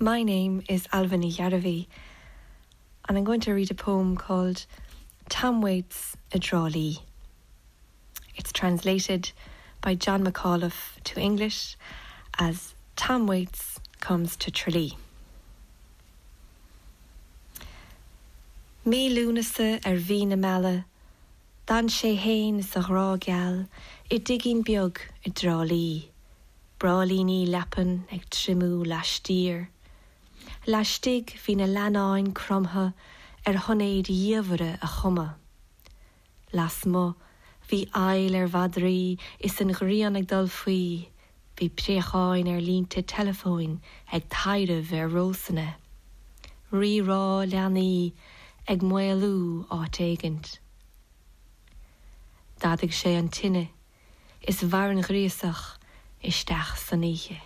My name is Ailbhe Ní Ghearbhuigh, and I'm going to read a poem called Tom Waits i dTrá Lí. It's translated by John McAuliffe to English as Tom Waits comes to Tralee. Mí lúnasa ar bhí na meile, Dan sé héin sa rá geall i diginn beag i drálíí, Brálíní lepan ag trimú leistír. Leistig hí na leáin cromtha ar honnéad díomhre a chuma. Las mo hí eil ar bhadrií is an grían ag dul faoi, hí préáin ar línta telefóin ag taideh ar rósanna. Rírá leanaí ag muú áit éigent. Dadig sé an tinine, is bhar an gríasach isteach san ihe.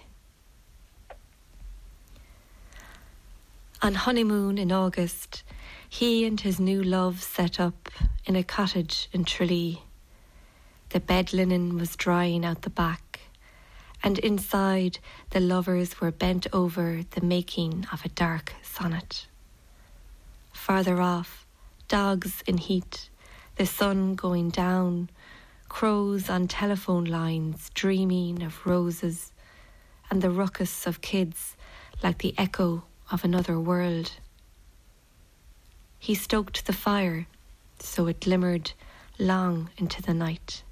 On honeymoon in August, he and his new love set up in a cottage in Tralee. The bed linen was drying out the back, and inside the lovers were bent over the making of a dark sonnet. Farther off, dogs in heat, the sun going down, crows on telephone lines dreaming of roses, and the ruckus of kids like the echo of another world. He stoked the fire so it glimmered long into the night.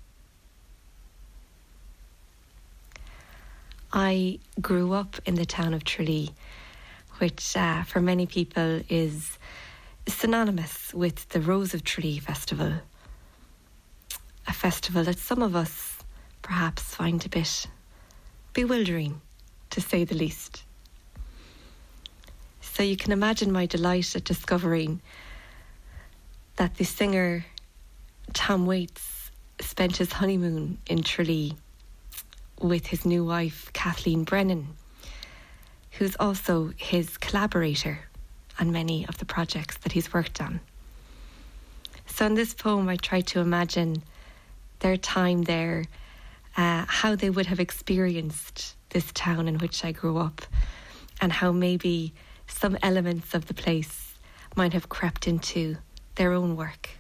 I grew up in the town of Tralee, which uh, for many people is synonymous with the Rose of Tralee festival. A festival that some of us perhaps find a bit bewildering, to say the least. So you can imagine my delight at discovering that the singer Tom Waits spent his honeymoon in Tralee with his new wife Kathleen Brennan, who's also his collaborator on many of the projects that he's worked on. So in this poem, I try to imagine their time there, uh, how they would have experienced this town in which I grew up, and how maybe some elements of the place might have crept into their own work.